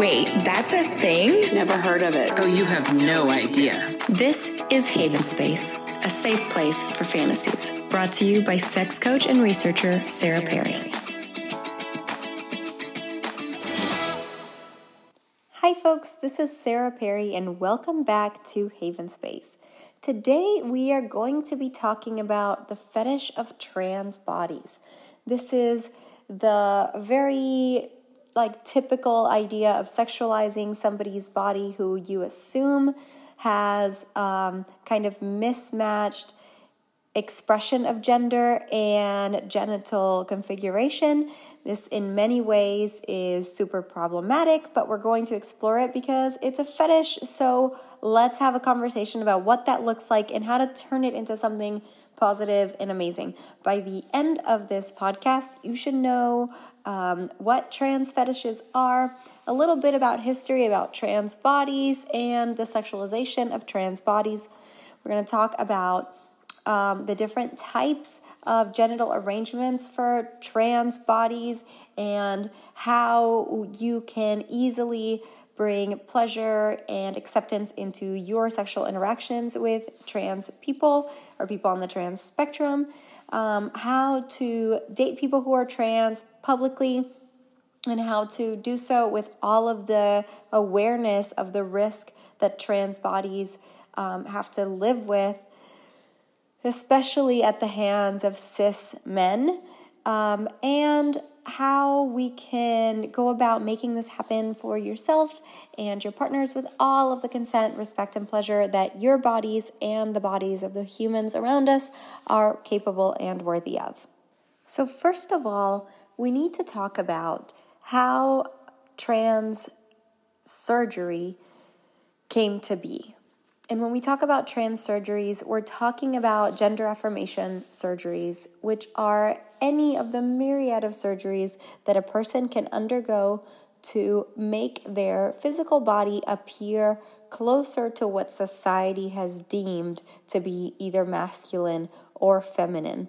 Wait, that's a thing? Never heard of it. Oh, you have no idea. This is Haven Space, a safe place for fantasies. Brought to you by sex coach and researcher Sarah Perry. Hi, folks, this is Sarah Perry, and welcome back to Haven Space. Today, we are going to be talking about the fetish of trans bodies. This is the very like typical idea of sexualizing somebody's body who you assume has um, kind of mismatched expression of gender and genital configuration. This, in many ways, is super problematic, but we're going to explore it because it's a fetish. So let's have a conversation about what that looks like and how to turn it into something positive and amazing. By the end of this podcast, you should know um, what trans fetishes are, a little bit about history about trans bodies and the sexualization of trans bodies. We're going to talk about um, the different types of genital arrangements for trans bodies and how you can easily bring pleasure and acceptance into your sexual interactions with trans people or people on the trans spectrum, um, how to date people who are trans publicly, and how to do so with all of the awareness of the risk that trans bodies um, have to live with especially at the hands of cis men, um, and how we can go about making this happen for yourself and your partners with all of the consent, respect, and pleasure that your bodies and the bodies of the humans around us are capable and worthy of. So, first of all, we need to talk about how trans surgery came to be. And when we talk about trans surgeries, we're talking about gender affirmation surgeries, which are any of the myriad of surgeries that a person can undergo to make their physical body appear closer to what society has deemed to be either masculine or feminine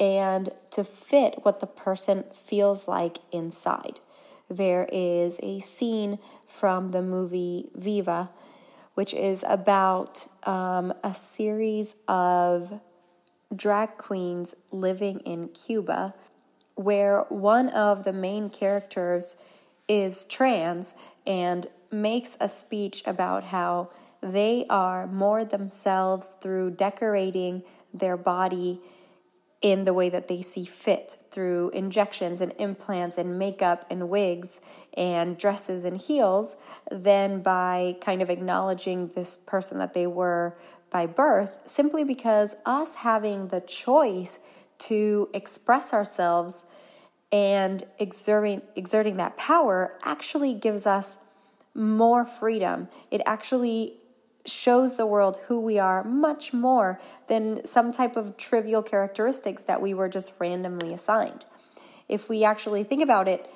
and to fit what the person feels like inside. There is a scene from the movie Viva which is about um, a series of drag queens living in Cuba, where one of the main characters is trans and makes a speech about how they are more themselves through decorating their body in the way that they see fit through injections and implants and makeup and wigs and dresses and heels than by kind of acknowledging this person that they were by birth, simply because us having the choice to express ourselves and exerting, exerting that power actually gives us more freedom. It actually shows the world who we are much more than some type of trivial characteristics that we were just randomly assigned. If we actually think about it,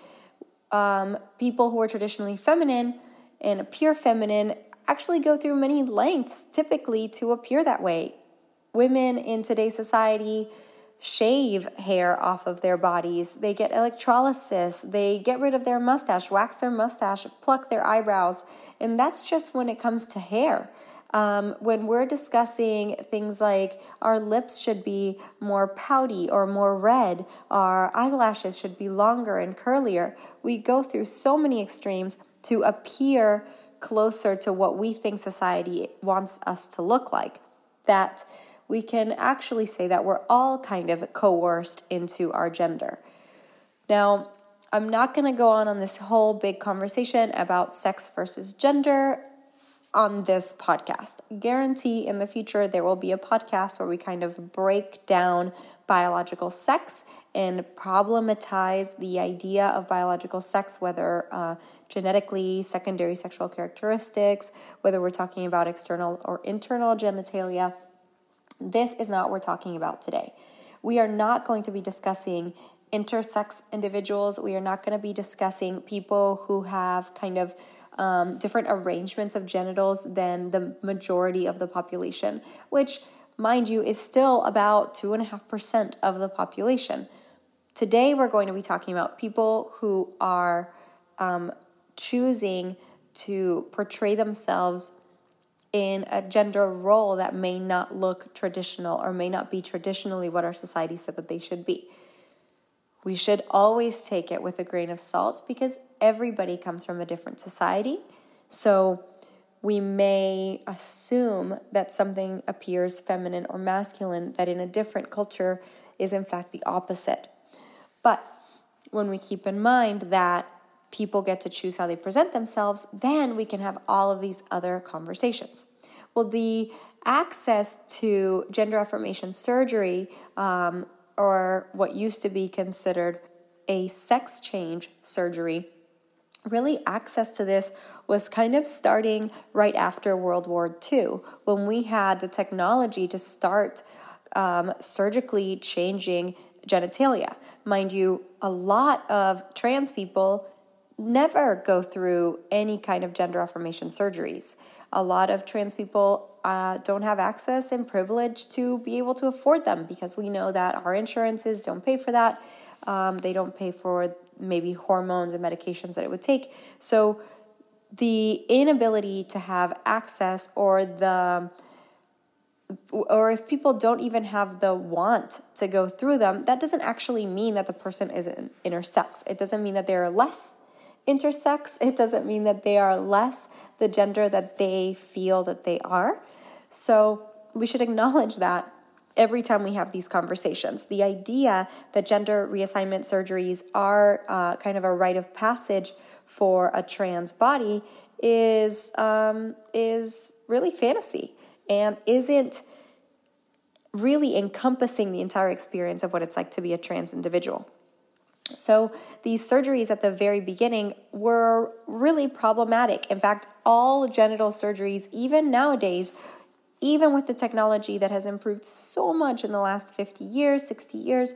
um, people who are traditionally feminine and appear feminine actually go through many lengths typically to appear that way. Women in today's society shave hair off of their bodies, they get electrolysis, they get rid of their mustache, wax their mustache, pluck their eyebrows and that's just when it comes to hair. Um, when we're discussing things like our lips should be more pouty or more red, our eyelashes should be longer and curlier, we go through so many extremes to appear closer to what we think society wants us to look like. That we can actually say that we're all kind of coerced into our gender. Now, I'm not going to go on on this whole big conversation about sex versus gender on this podcast. Guarantee in the future there will be a podcast where we kind of break down biological sex and problematize the idea of biological sex, whether uh, genetically, secondary sexual characteristics, whether we're talking about external or internal genitalia. This is not what we're talking about today. We are not going to be discussing intersex individuals. We are not going to be discussing people who have kind of um, different arrangements of genitals than the majority of the population, which, mind you, is still about 2.5% of the population. Today, we're going to be talking about people who are um, choosing to portray themselves in a gender role that may not look traditional or may not be traditionally what our society said that they should be. We should always take it with a grain of salt because everybody comes from a different society. So we may assume that something appears feminine or masculine that in a different culture is in fact the opposite. But when we keep in mind that people get to choose how they present themselves, then we can have all of these other conversations. Well, the access to gender affirmation surgery, um, or what used to be considered a sex change surgery, really access to this was kind of starting right after World War II when we had the technology to start um, surgically changing genitalia. Mind you, a lot of trans people never go through any kind of gender affirmation surgeries. A lot of trans people uh, don't have access and privilege to be able to afford them because we know that our insurances don't pay for that. Um, they don't pay for maybe hormones and medications that it would take. So the inability to have access or the or if people don't even have the want to go through them, that doesn't actually mean that the person isn't intersex. It doesn't mean that they're less intersex. It doesn't mean that they are less the gender that they feel that they are. So we should acknowledge that every time we have these conversations. The idea that gender reassignment surgeries are uh, kind of a rite of passage for a trans body is um, is really fantasy and isn't really encompassing the entire experience of what it's like to be a trans individual. So, these surgeries at the very beginning were really problematic. In fact, all genital surgeries, even nowadays, even with the technology that has improved so much in the last 50 years, 60 years,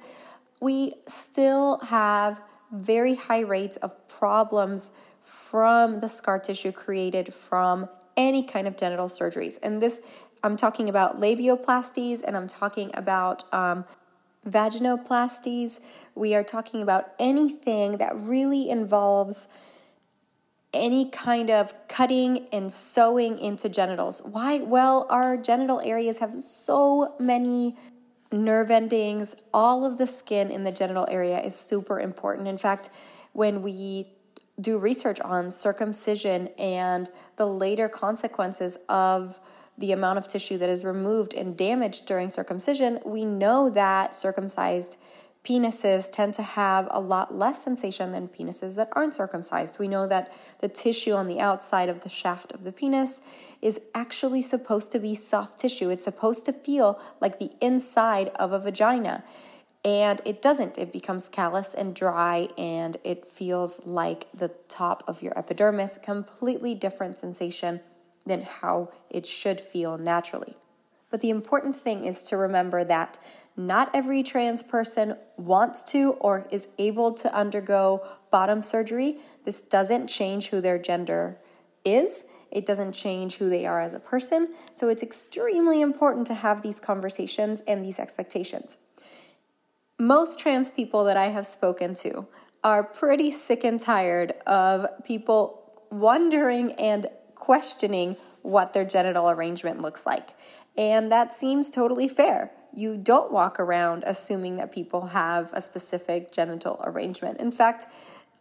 we still have very high rates of problems from the scar tissue created from any kind of genital surgeries. And this, I'm talking about labioplasties and I'm talking about um, vaginoplasties. We are talking about anything that really involves any kind of cutting and sewing into genitals. Why? Well, our genital areas have so many nerve endings. All of the skin in the genital area is super important. In fact, when we do research on circumcision and the later consequences of the amount of tissue that is removed and damaged during circumcision, we know that circumcised penises tend to have a lot less sensation than penises that aren't circumcised. We know that the tissue on the outside of the shaft of the penis is actually supposed to be soft tissue. It's supposed to feel like the inside of a vagina and it doesn't. It becomes callous and dry, and it feels like the top of your epidermis. Completely different sensation than how it should feel naturally. But the important thing is to remember that not every trans person wants to or is able to undergo bottom surgery. This doesn't change who their gender is. It doesn't change who they are as a person. So it's extremely important to have these conversations and these expectations most trans people that I have spoken to are pretty sick and tired of people wondering and questioning what their genital arrangement looks like. And that seems totally fair. You don't walk around assuming that people have a specific genital arrangement. In fact,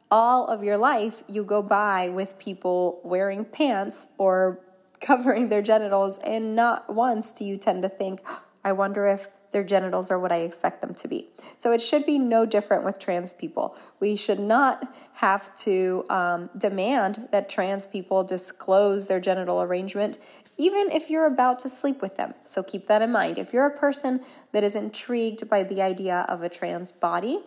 all of your life, you go by with people wearing pants or covering their genitals, and not once do you tend to think, I wonder if their genitals are what I expect them to be. So it should be no different with trans people. We should not have to um, demand that trans people disclose their genital arrangement even if you're about to sleep with them. So keep that in mind. If you're a person that is intrigued by the idea of a trans body,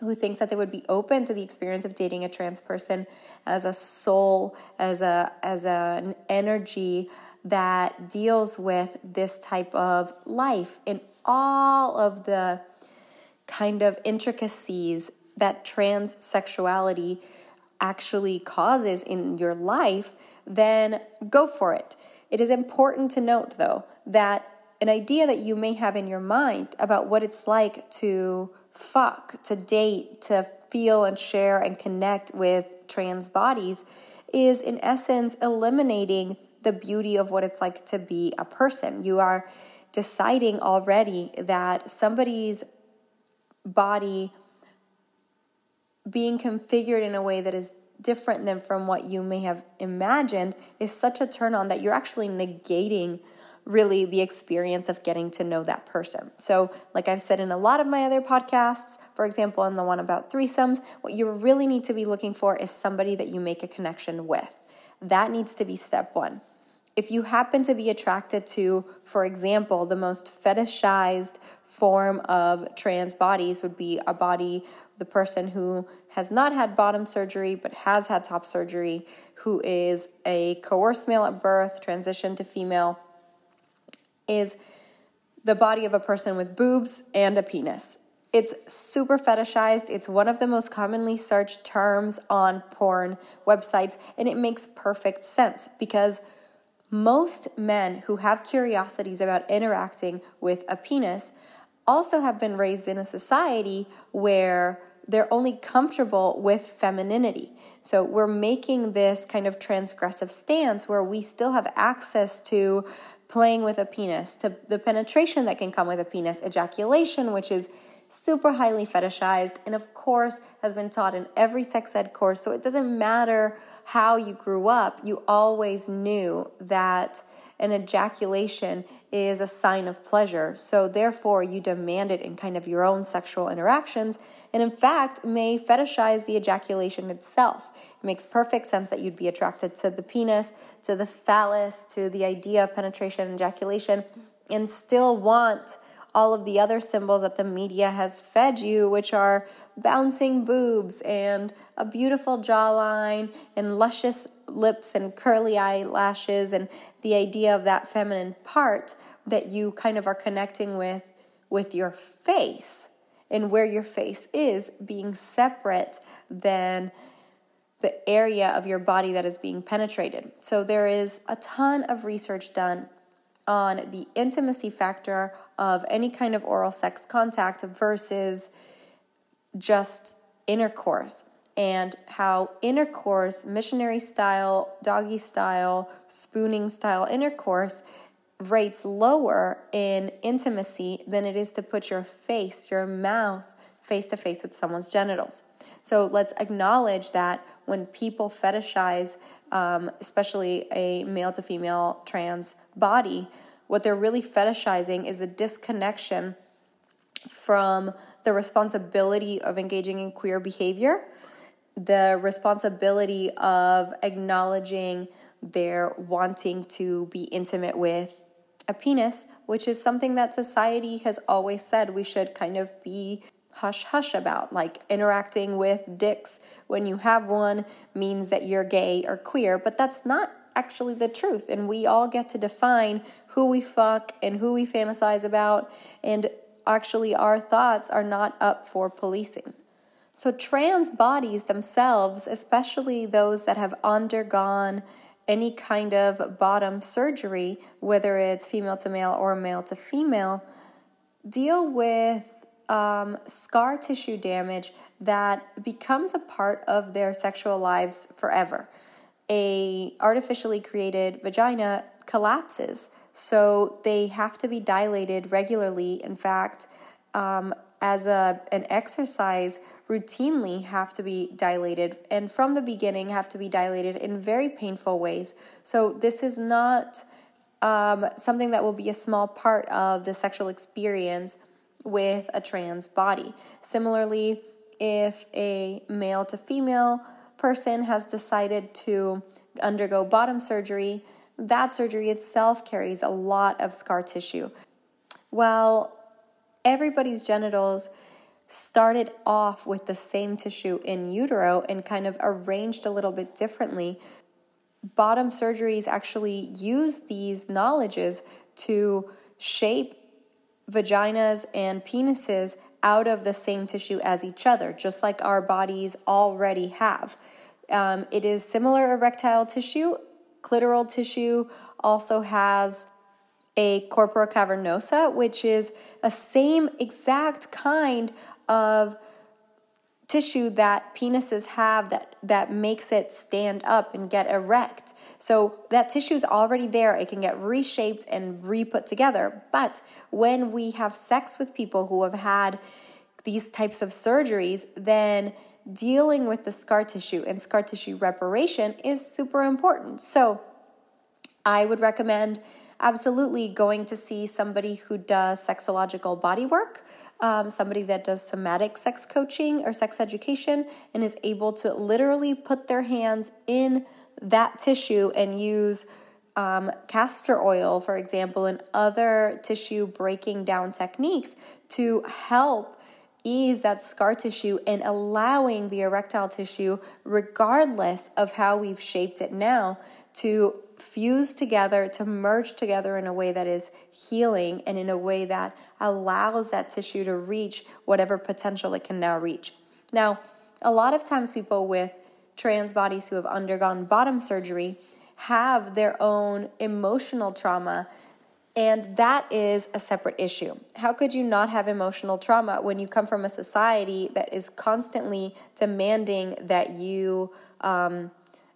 who thinks that they would be open to the experience of dating a trans person as a soul, as a as a, an energy that deals with this type of life and all of the kind of intricacies that trans sexuality actually causes in your life, then go for it. It is important to note, though, that an idea that you may have in your mind about what it's like to fuck, to date, to feel and share and connect with trans bodies is in essence eliminating the beauty of what it's like to be a person. You are deciding already that somebody's body being configured in a way that is different than from what you may have imagined is such a turn on that you're actually negating really the experience of getting to know that person. So, like I've said in a lot of my other podcasts, for example, in the one about threesomes, what you really need to be looking for is somebody that you make a connection with. That needs to be step one. If you happen to be attracted to, for example, the most fetishized form of trans bodies would be a body, the person who has not had bottom surgery but has had top surgery, who is a coerced male at birth, transitioned to female, is the body of a person with boobs and a penis. It's super fetishized. It's one of the most commonly searched terms on porn websites, and it makes perfect sense because most men who have curiosities about interacting with a penis also have been raised in a society where they're only comfortable with femininity. So we're making this kind of transgressive stance where we still have access to playing with a penis, to the penetration that can come with a penis, ejaculation, which is super highly fetishized, and of course has been taught in every sex ed course. So it doesn't matter how you grew up, you always knew that an ejaculation is a sign of pleasure. So therefore, you demand it in kind of your own sexual interactions, and in fact, may fetishize the ejaculation itself. It makes perfect sense that you'd be attracted to the penis, to the phallus, to the idea of penetration and ejaculation, and still want all of the other symbols that the media has fed you, which are bouncing boobs and a beautiful jawline and luscious lips and curly eyelashes and the idea of that feminine part that you kind of are connecting with with your face and where your face is being separate than the area of your body that is being penetrated. So there is a ton of research done on the intimacy factor of any kind of oral sex contact versus just intercourse and how intercourse, missionary style, doggy style, spooning style intercourse rates lower in intimacy than it is to put your face, your mouth, face to face with someone's genitals. So let's acknowledge that when people fetishize, um, especially a male to female trans body, what they're really fetishizing is the disconnection from the responsibility of engaging in queer behavior, the responsibility of acknowledging their wanting to be intimate with a penis, which is something that society has always said we should kind of be hush hush about. Like interacting with dicks when you have one means that you're gay or queer, but that's not actually the truth. And we all get to define who we fuck and who we fantasize about. And actually, our thoughts are not up for policing. So, trans bodies themselves, especially those that have undergone any kind of bottom surgery, whether it's female to male or male to female, deal with um, scar tissue damage that becomes a part of their sexual lives forever a artificially created vagina collapses. So they have to be dilated regularly. In fact, um, as a an exercise, routinely have to be dilated, and from the beginning have to be dilated in very painful ways. So this is not um, something that will be a small part of the sexual experience with a trans body. Similarly, if a male to female person has decided to undergo bottom surgery, that surgery itself carries a lot of scar tissue. While everybody's genitals started off with the same tissue in utero and kind of arranged a little bit differently, bottom surgeries actually use these knowledges to shape vaginas and penises out of the same tissue as each other, just like our bodies already have. Um, it is similar erectile tissue. Clitoral tissue also has a corpora cavernosa, which is a same exact kind of tissue that penises have that that makes it stand up and get erect. So that tissue is already there. It can get reshaped and re-put together. But when we have sex with people who have had these types of surgeries, then dealing with the scar tissue and scar tissue reparation is super important. So I would recommend absolutely going to see somebody who does sexological body work um, somebody that does somatic sex coaching or sex education and is able to literally put their hands in that tissue and use um, castor oil, for example, and other tissue breaking down techniques to help ease that scar tissue and allowing the erectile tissue, regardless of how we've shaped it now, to fuse together, to merge together in a way that is healing and in a way that allows that tissue to reach whatever potential it can now reach. Now, a lot of times people with trans bodies who have undergone bottom surgery have their own emotional trauma and that is a separate issue. How could you not have emotional trauma when you come from a society that is constantly demanding that you um,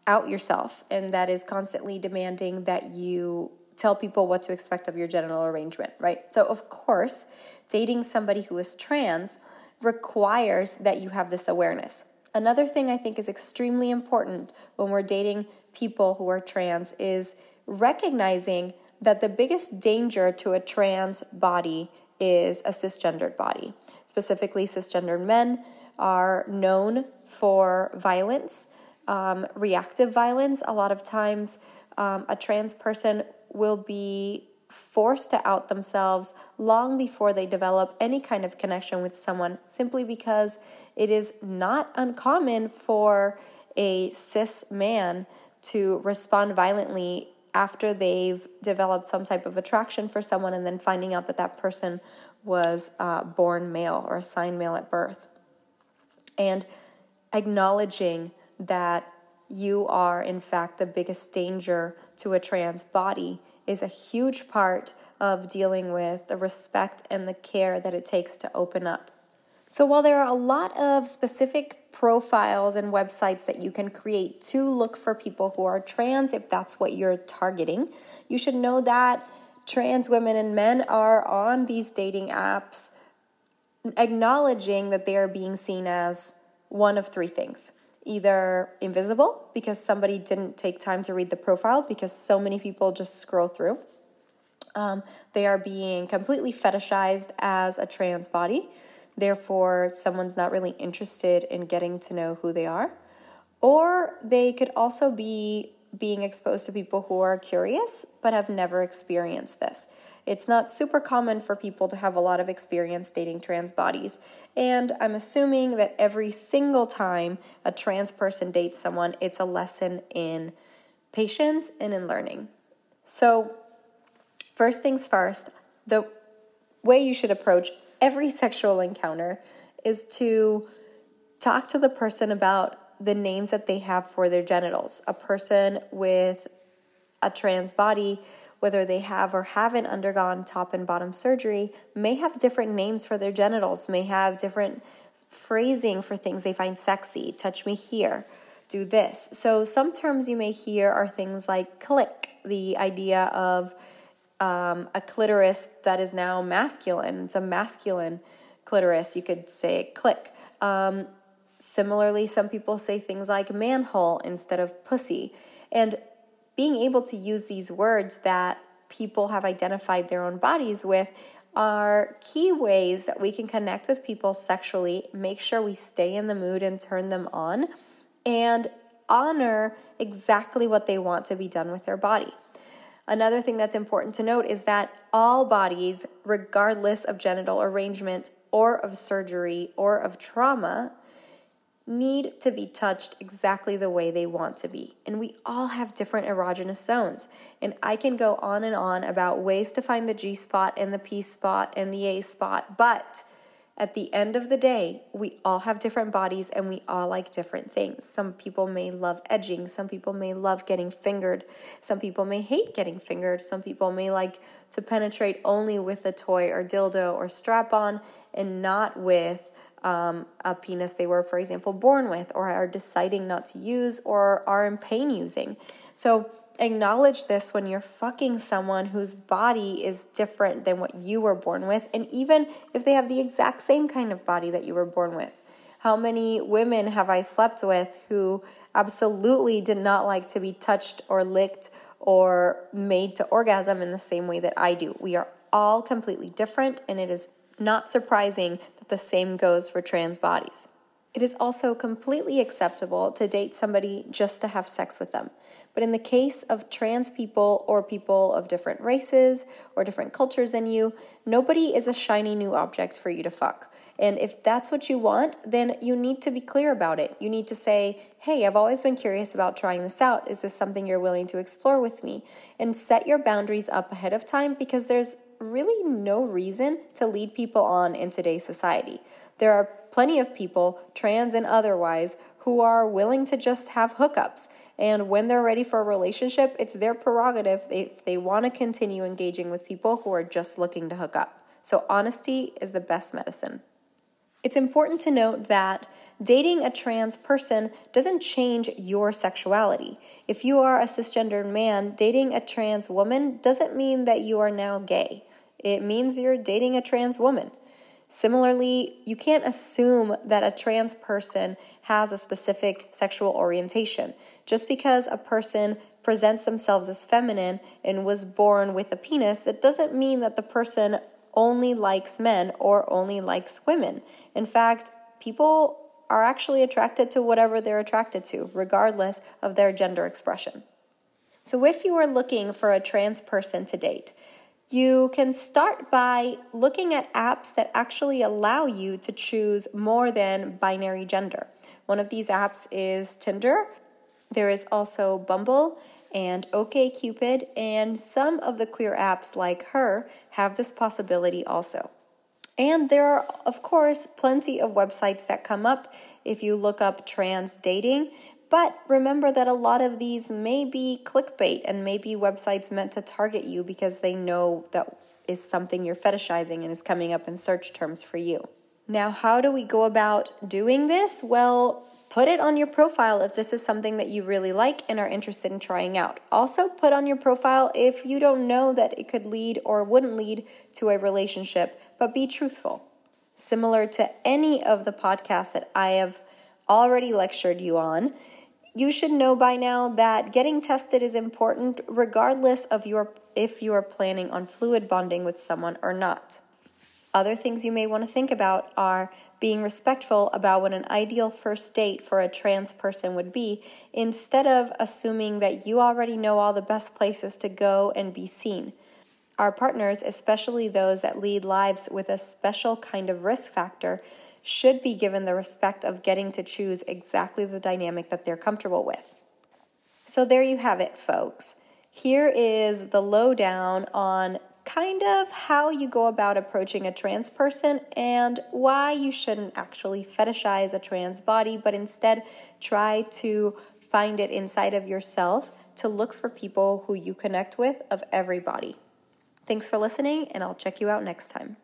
out yourself and that is constantly demanding that you tell people what to expect of your genital arrangement, right? So, of course, dating somebody who is trans requires that you have this awareness. Another thing I think is extremely important when we're dating people who are trans is recognizing that the biggest danger to a trans body is a cisgendered body. Specifically, cisgendered men are known for violence um, reactive violence. A lot of times, um, a trans person will be forced to out themselves long before they develop any kind of connection with someone, simply because it is not uncommon for a cis man to respond violently after they've developed some type of attraction for someone and then finding out that that person was uh, born male or assigned male at birth. And acknowledging that you are, in fact, the biggest danger to a trans body is a huge part of dealing with the respect and the care that it takes to open up. So, while there are a lot of specific profiles and websites that you can create to look for people who are trans, if that's what you're targeting, you should know that trans women and men are on these dating apps acknowledging that they are being seen as one of three things either invisible because somebody didn't take time to read the profile because so many people just scroll through. Um, they are being completely fetishized as a trans body. Therefore, someone's not really interested in getting to know who they are. Or they could also be being exposed to people who are curious but have never experienced this. It's not super common for people to have a lot of experience dating trans bodies. And I'm assuming that every single time a trans person dates someone, it's a lesson in patience and in learning. So, first things first, the way you should approach every sexual encounter is to talk to the person about the names that they have for their genitals. A person with a trans body whether they have or haven't undergone top and bottom surgery, may have different names for their genitals, may have different phrasing for things they find sexy. Touch me here, do this. So, some terms you may hear are things like click, the idea of um, a clitoris that is now masculine. It's a masculine clitoris. You could say click. Um, similarly, some people say things like manhole instead of pussy. And being able to use these words that people have identified their own bodies with are key ways that we can connect with people sexually, make sure we stay in the mood and turn them on, and honor exactly what they want to be done with their body. Another thing that's important to note is that all bodies, regardless of genital arrangement or of surgery or of trauma, need to be touched exactly the way they want to be. And we all have different erogenous zones. And I can go on and on about ways to find the G spot and the P spot and the A spot. But at the end of the day, we all have different bodies and we all like different things. Some people may love edging, some people may love getting fingered, some people may hate getting fingered, some people may like to penetrate only with a toy or dildo or strap on and not with um, a penis they were, for example, born with, or are deciding not to use, or are in pain using. So acknowledge this when you're fucking someone whose body is different than what you were born with, and even if they have the exact same kind of body that you were born with. How many women have I slept with who absolutely did not like to be touched or licked or made to orgasm in the same way that I do? We are all completely different, and it is not surprising that the same goes for trans bodies. It is also completely acceptable to date somebody just to have sex with them. But in the case of trans people or people of different races or different cultures than you, nobody is a shiny new object for you to fuck. And if that's what you want, then you need to be clear about it. You need to say, hey, I've always been curious about trying this out. Is this something you're willing to explore with me? And set your boundaries up ahead of time because there's really no reason to lead people on in today's society. There are plenty of people, trans and otherwise, who are willing to just have hookups. And when they're ready for a relationship, it's their prerogative if they want to continue engaging with people who are just looking to hook up. So, honesty is the best medicine. It's important to note that dating a trans person doesn't change your sexuality. If you are a cisgendered man, dating a trans woman doesn't mean that you are now gay. It means you're dating a trans woman. Similarly, you can't assume that a trans person has a specific sexual orientation. Just because a person presents themselves as feminine and was born with a penis, that doesn't mean that the person only likes men or only likes women. In fact, people are actually attracted to whatever they're attracted to, regardless of their gender expression. So, if you are looking for a trans person to date, you can start by looking at apps that actually allow you to choose more than binary gender. One of these apps is Tinder. There is also Bumble and OkCupid, and some of the queer apps like Her have this possibility also. And there are, of course, plenty of websites that come up if you look up trans dating. But remember that a lot of these may be clickbait and maybe websites meant to target you because they know that is something you're fetishizing and is coming up in search terms for you. Now, how do we go about doing this? Well, put it on your profile if this is something that you really like and are interested in trying out. Also, put on your profile if you don't know that it could lead or wouldn't lead to a relationship, but be truthful. Similar to any of the podcasts that I have already lectured you on, you should know by now that getting tested is important regardless of your if you are planning on fluid bonding with someone or not. Other things you may want to think about are being respectful about what an ideal first date for a trans person would be instead of assuming that you already know all the best places to go and be seen. Our partners, especially those that lead lives with a special kind of risk factor, should be given the respect of getting to choose exactly the dynamic that they're comfortable with. So, there you have it, folks. Here is the lowdown on kind of how you go about approaching a trans person and why you shouldn't actually fetishize a trans body, but instead try to find it inside of yourself to look for people who you connect with of every body. Thanks for listening, and I'll check you out next time.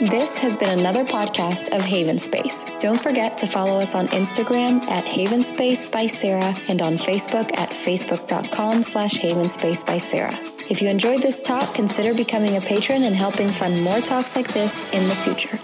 This has been another podcast of Haven Space. Don't forget to follow us on Instagram at Haven Space by Sarah and on Facebook at facebook.com slash Haven Space by Sarah. If you enjoyed this talk, consider becoming a patron and helping fund more talks like this in the future.